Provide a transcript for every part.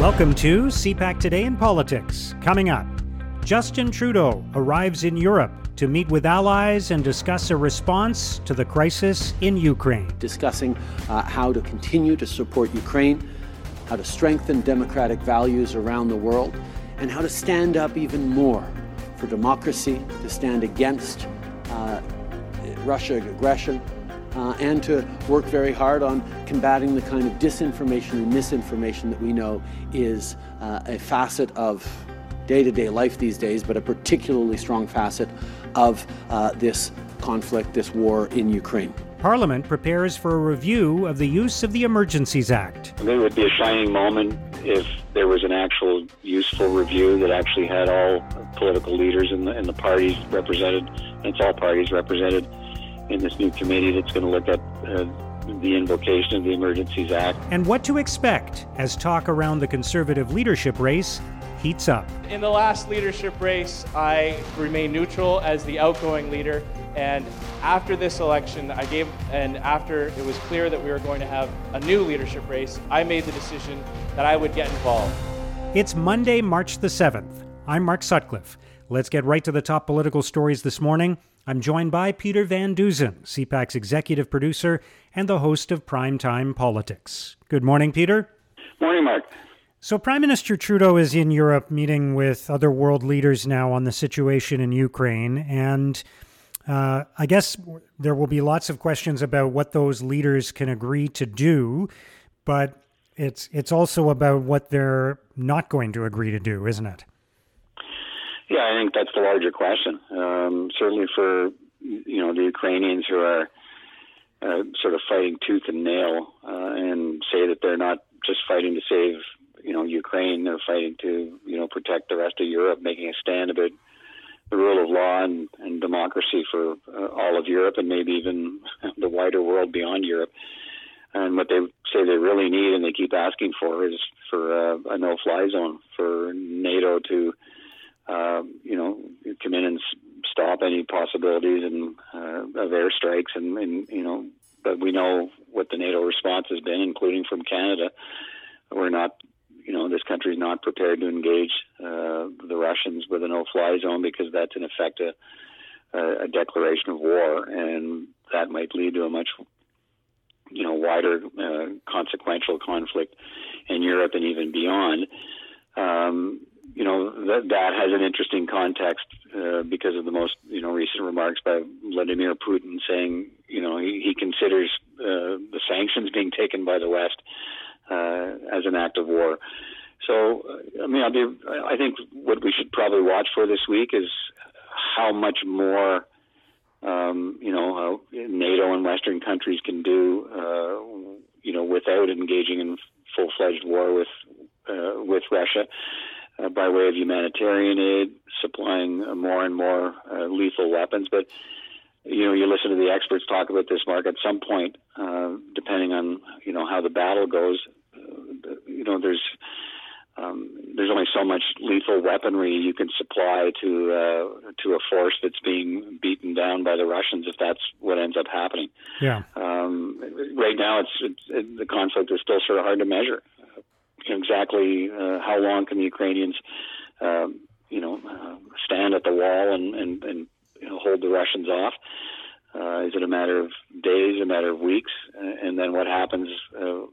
Welcome to CPAC Today in Politics. Coming up, Justin Trudeau arrives in Europe to meet with allies and discuss a response to the crisis in Ukraine. Discussing uh, how to continue to support Ukraine, how to strengthen democratic values around the world, and how to stand up even more for democracy, to stand against uh, Russia aggression, uh, and to work very hard on combating the kind of disinformation and misinformation that we know is uh, a facet of day to day life these days, but a particularly strong facet of uh, this conflict, this war in Ukraine. Parliament prepares for a review of the use of the Emergencies Act. I think it would be a shining moment if there was an actual useful review that actually had all political leaders in the, in the parties represented, and it's all parties represented in this new committee that's going to look at uh, the invocation of the Emergencies Act. And what to expect as talk around the Conservative leadership race heats up. In the last leadership race, I remained neutral as the outgoing leader. And after this election, I gave, and after it was clear that we were going to have a new leadership race, I made the decision that I would get involved. It's Monday, March the 7th. I'm Mark Sutcliffe. Let's get right to the top political stories this morning. I'm joined by Peter Van Dusen, CPAC's executive producer and the host of Primetime Politics. Good morning, Peter. Morning, Mark. So, Prime Minister Trudeau is in Europe meeting with other world leaders now on the situation in Ukraine. And uh, I guess there will be lots of questions about what those leaders can agree to do. But it's, it's also about what they're not going to agree to do, isn't it? Yeah, I think that's the larger question. Um, certainly for you know the Ukrainians who are uh, sort of fighting tooth and nail uh, and say that they're not just fighting to save you know Ukraine, they're fighting to you know protect the rest of Europe, making a stand about the rule of law and, and democracy for uh, all of Europe and maybe even the wider world beyond Europe. And what they say they really need and they keep asking for is for uh, a no-fly zone for NATO to uh, you know, come in and stop any possibilities and uh, of airstrikes, and, and you know, but we know what the NATO response has been, including from Canada. We're not, you know, this country is not prepared to engage uh, the Russians with a no-fly zone because that's in effect a, a declaration of war, and that might lead to a much you know wider uh, consequential conflict in Europe and even beyond. Um, you know that that has an interesting context uh, because of the most you know recent remarks by Vladimir Putin saying you know he, he considers uh, the sanctions being taken by the West uh, as an act of war. So uh, I mean, I'll be, I think what we should probably watch for this week is how much more um, you know NATO and Western countries can do uh, you know without engaging in full fledged war with uh, with Russia uh, by way of humanitarian aid, supplying more and more uh, lethal weapons. But you know, you listen to the experts talk about this, Mark. At some point, uh, depending on you know how the battle goes, uh, you know, there's um, there's only so much lethal weaponry you can supply to uh, to a force that's being beaten down by the Russians if that's what ends up happening. Yeah. Um, right now, it's, it's it, the conflict is still sort of hard to measure exactly uh, how long can the Ukrainians, um, you know, uh, stand at the wall and and, and you know, hold the Russians off. Uh, is it a matter of days, a matter of weeks, and then what happens uh,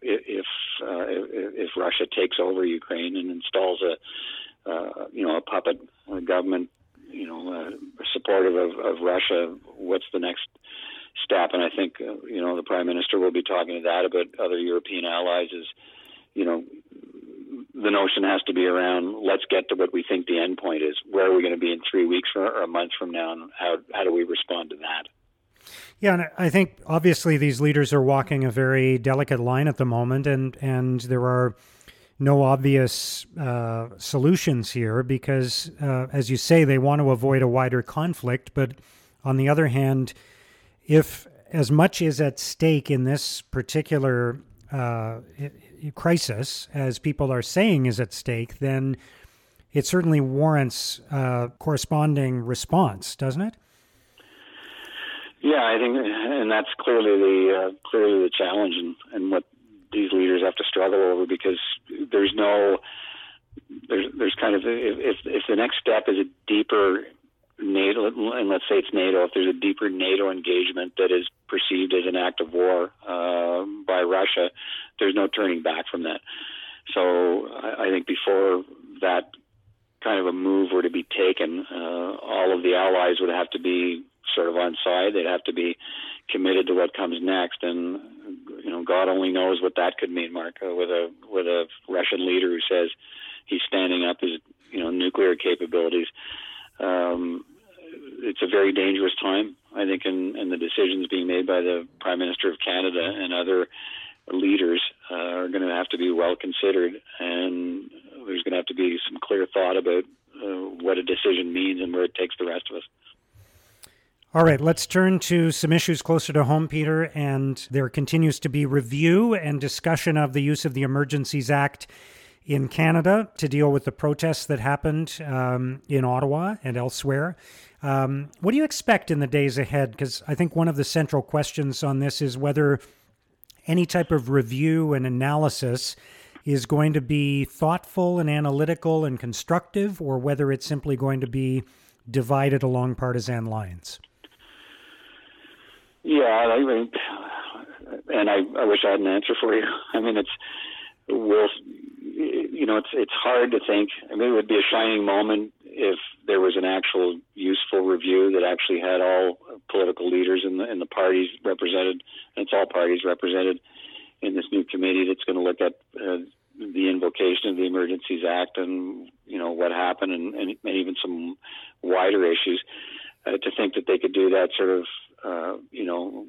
if, uh, if if Russia takes over Ukraine and installs a uh, you know a puppet a government you know uh, supportive of, of Russia? What's the next step? And I think uh, you know the prime minister will be talking to that about other European allies. Is you know, the notion has to be around let's get to what we think the end point is. Where are we going to be in three weeks or a month from now, and how how do we respond to that? Yeah, and I think obviously these leaders are walking a very delicate line at the moment, and and there are no obvious uh, solutions here because, uh, as you say, they want to avoid a wider conflict. But on the other hand, if as much is at stake in this particular uh, crisis, as people are saying is at stake, then it certainly warrants a corresponding response, doesn't it? Yeah, I think, and that's clearly the uh, clearly the challenge, and, and what these leaders have to struggle over because there's no there's there's kind of if if the next step is a deeper NATO, and let's say it's NATO, if there's a deeper NATO engagement that is perceived as an act of war uh, by Russia, there's no turning back from that. So I, I think before that kind of a move were to be taken, uh, all of the allies would have to be sort of on side. They'd have to be committed to what comes next, and you know, God only knows what that could mean, Mark, uh, with a with a Russian leader who says he's standing up his you know nuclear capabilities. Um, it's a very dangerous time, In, in the decisions being made by the Prime Minister of Canada and other leaders uh, are going to have to be well considered, and there's going to have to be some clear thought about uh, what a decision means and where it takes the rest of us. All right, let's turn to some issues closer to home, Peter. And there continues to be review and discussion of the use of the Emergencies Act in Canada to deal with the protests that happened um, in Ottawa and elsewhere. Um, what do you expect in the days ahead? Because I think one of the central questions on this is whether any type of review and analysis is going to be thoughtful and analytical and constructive, or whether it's simply going to be divided along partisan lines. Yeah, I mean, and I, I wish I had an answer for you. I mean, it's will you know it's it's hard to think. I mean, it would be a shining moment if there was an actual useful review that actually had all political leaders in the in the parties represented, and it's all parties represented in this new committee that's going to look at uh, the invocation of the Emergencies Act and you know what happened and, and, and even some wider issues. Uh, to think that they could do that sort of uh, you know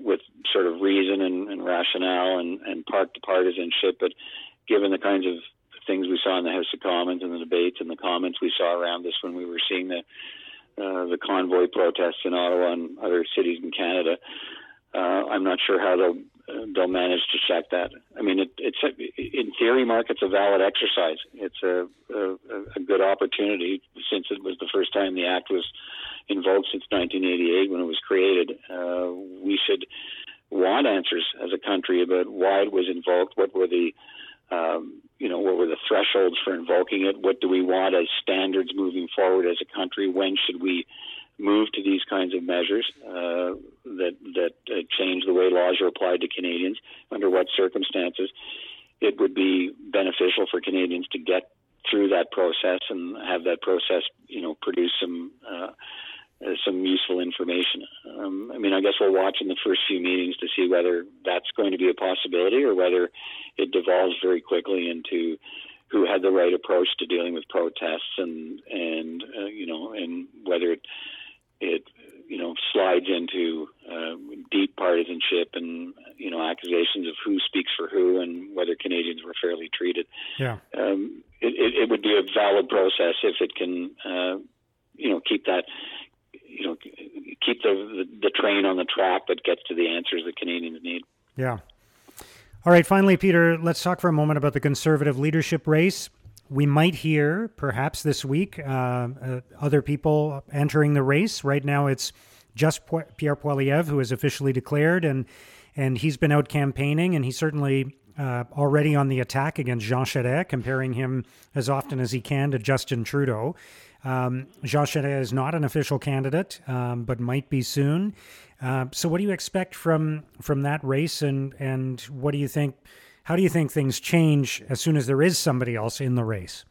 with sort of reason and, and rationale and, and park the partisanship, but given the kinds of things we saw in the House of Commons and the debates and the comments we saw around this when we were seeing the uh, the convoy protests in Ottawa and other cities in Canada, uh, I'm not sure how they'll they'll manage to check that. I mean, it, it's a, in theory, Mark, it's a valid exercise. It's a, a, a good opportunity since it was the first time the act was invoked since 1988 when it was created. Uh, we should want answers as a country about why it was invoked. What were the um, you know, what were the thresholds for invoking it? What do we want as standards moving forward as a country? When should we move to these kinds of measures uh, that that uh, change the way laws are applied to Canadians. Under what circumstances it would be beneficial for Canadians to get through that process and have that process, you know, produce some uh, uh, some useful information. Um, I mean, I guess we'll watch in the first few meetings to see whether that's going to be a possibility or whether it devolves very quickly into who had the right approach to dealing with protests and and uh, you know and whether it it you know slides into uh, deep partisanship and you know accusations of who speaks for who and whether Canadians were fairly treated. Yeah, um, it, it, it, would be a valid process if it can uh, you know keep that you know keep the, the the train on the track that gets to the answers that Canadians need. Yeah. All right, finally, Peter, let's talk for a moment about the conservative leadership race we might hear, perhaps this week, uh, uh, other people entering the race. Right now, it's just Pierre Poilievre who is officially declared, and and he's been out campaigning, and he's certainly uh, already on the attack against Jean Charest, comparing him as often as he can to Justin Trudeau. Um, Jean Charest is not an official candidate, um, but might be soon. Uh, so, what do you expect from from that race, and and what do you think? How do you think things change as soon as there is somebody else in the race?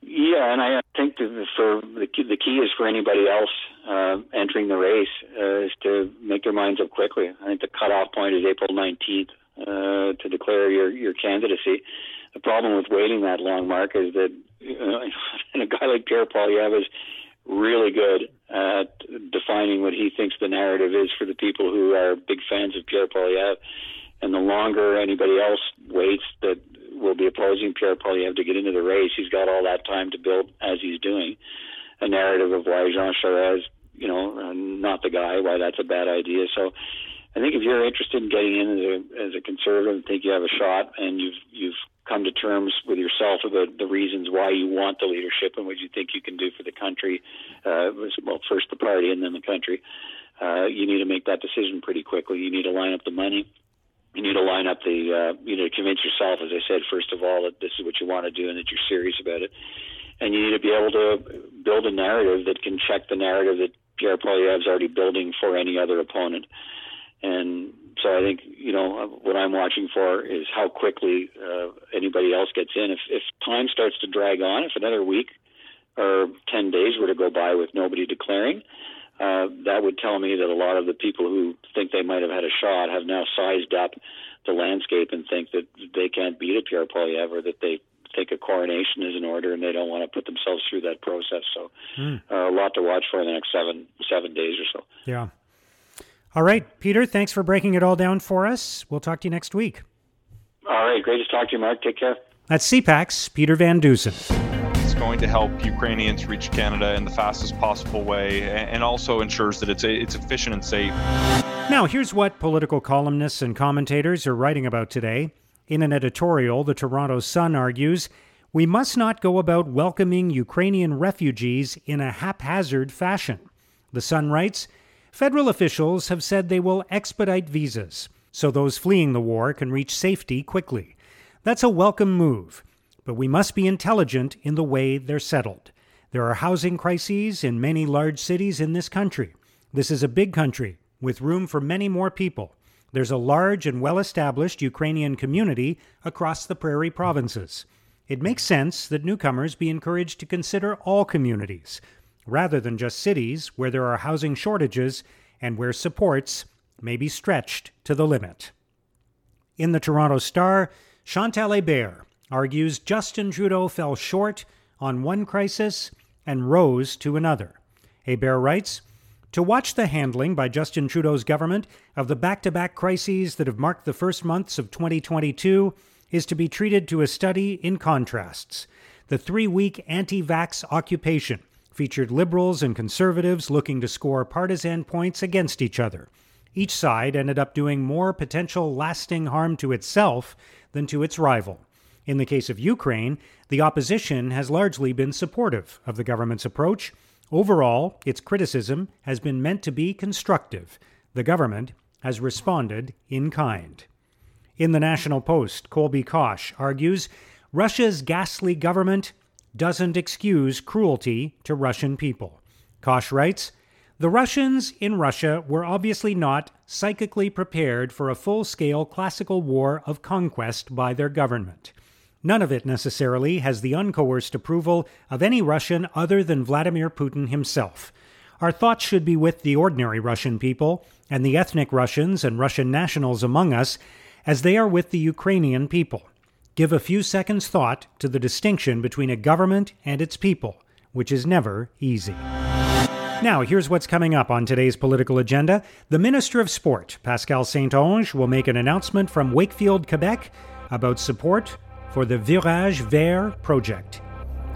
Yeah, and I think for the key, the key is for anybody else uh, entering the race uh, is to make their minds up quickly. I think the cutoff point is April 19th uh, to declare your your candidacy. The problem with waiting that long, Mark, is that you know, a guy like Pierre Poilievre is really good at defining what he thinks the narrative is for the people who are big fans of Pierre Poilievre and the longer anybody else waits that will be opposing Pierre Poilievre to get into the race, he's got all that time to build as he's doing a narrative of why Jean Charest, you know, uh, not the guy, why that's a bad idea. So I think if you're interested in getting in as a, as a conservative and think you have a shot and you've you've come to terms with yourself about the reasons why you want the leadership and what you think you can do for the country, uh, well, first the party and then the country, uh, you need to make that decision pretty quickly. You need to line up the money you need to line up the uh, you know convince yourself, as I said, first of all that this is what you want to do and that you're serious about it, and you need to be able to build a narrative that can check the narrative that Pierre Poilievre's already building for any other opponent. And so I think you know what I'm watching for is how quickly uh, anybody else gets in. If if time starts to drag on, if another week or ten days were to go by with nobody declaring, uh, that would tell me that a lot of the people who think they might have had a shot have now sized up the landscape and think that they can't beat a Pierre Poilievre or that they think a coronation is in order and they don't want to put themselves through that process. So mm. uh, a lot to watch for in the next seven seven days or so. Yeah. All right, Peter. Thanks for breaking it all down for us. We'll talk to you next week. All right, great to talk to you, Mark. Take care. That's CPAC's Peter Van Dusen It's going to help Ukrainians reach Canada in the fastest possible way and also ensures that it's, it's efficient and safe. Now, here's what political columnists and commentators are writing about today. In an editorial, the Toronto Sun argues we must not go about welcoming Ukrainian refugees in a haphazard fashion. The Sun writes Federal officials have said they will expedite visas so those fleeing the war can reach safety quickly. That's a welcome move but we must be intelligent in the way they're settled. There are housing crises in many large cities in this country. This is a big country with room for many more people. There's a large and well established Ukrainian community across the prairie provinces. It makes sense that newcomers be encouraged to consider all communities, rather than just cities where there are housing shortages and where supports may be stretched to the limit. In the Toronto Star, Chantal Hébert, argues Justin Trudeau fell short on one crisis and rose to another. Hébert writes To watch the handling by Justin Trudeau's government of the back to back crises that have marked the first months of 2022 is to be treated to a study in contrasts. The three week anti vax occupation featured liberals and conservatives looking to score partisan points against each other. Each side ended up doing more potential lasting harm to itself than to its rival. In the case of Ukraine, the opposition has largely been supportive of the government's approach. Overall, its criticism has been meant to be constructive. The government has responded in kind. In the National Post, Colby Cosh argues Russia's ghastly government doesn't excuse cruelty to Russian people. Cosh writes The Russians in Russia were obviously not psychically prepared for a full scale classical war of conquest by their government. None of it necessarily has the uncoerced approval of any Russian other than Vladimir Putin himself. Our thoughts should be with the ordinary Russian people and the ethnic Russians and Russian nationals among us as they are with the Ukrainian people. Give a few seconds thought to the distinction between a government and its people, which is never easy. Now, here's what's coming up on today's political agenda. The Minister of Sport, Pascale Saint Onge, will make an announcement from Wakefield, Quebec, about support for the Virage Vert project.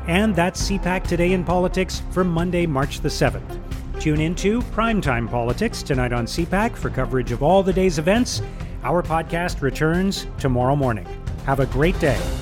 And that's CPAC Today in Politics for Monday, March the 7th. Tune into Primetime Politics tonight on CPAC for coverage of all the day's events. Our podcast returns tomorrow morning. Have a great day.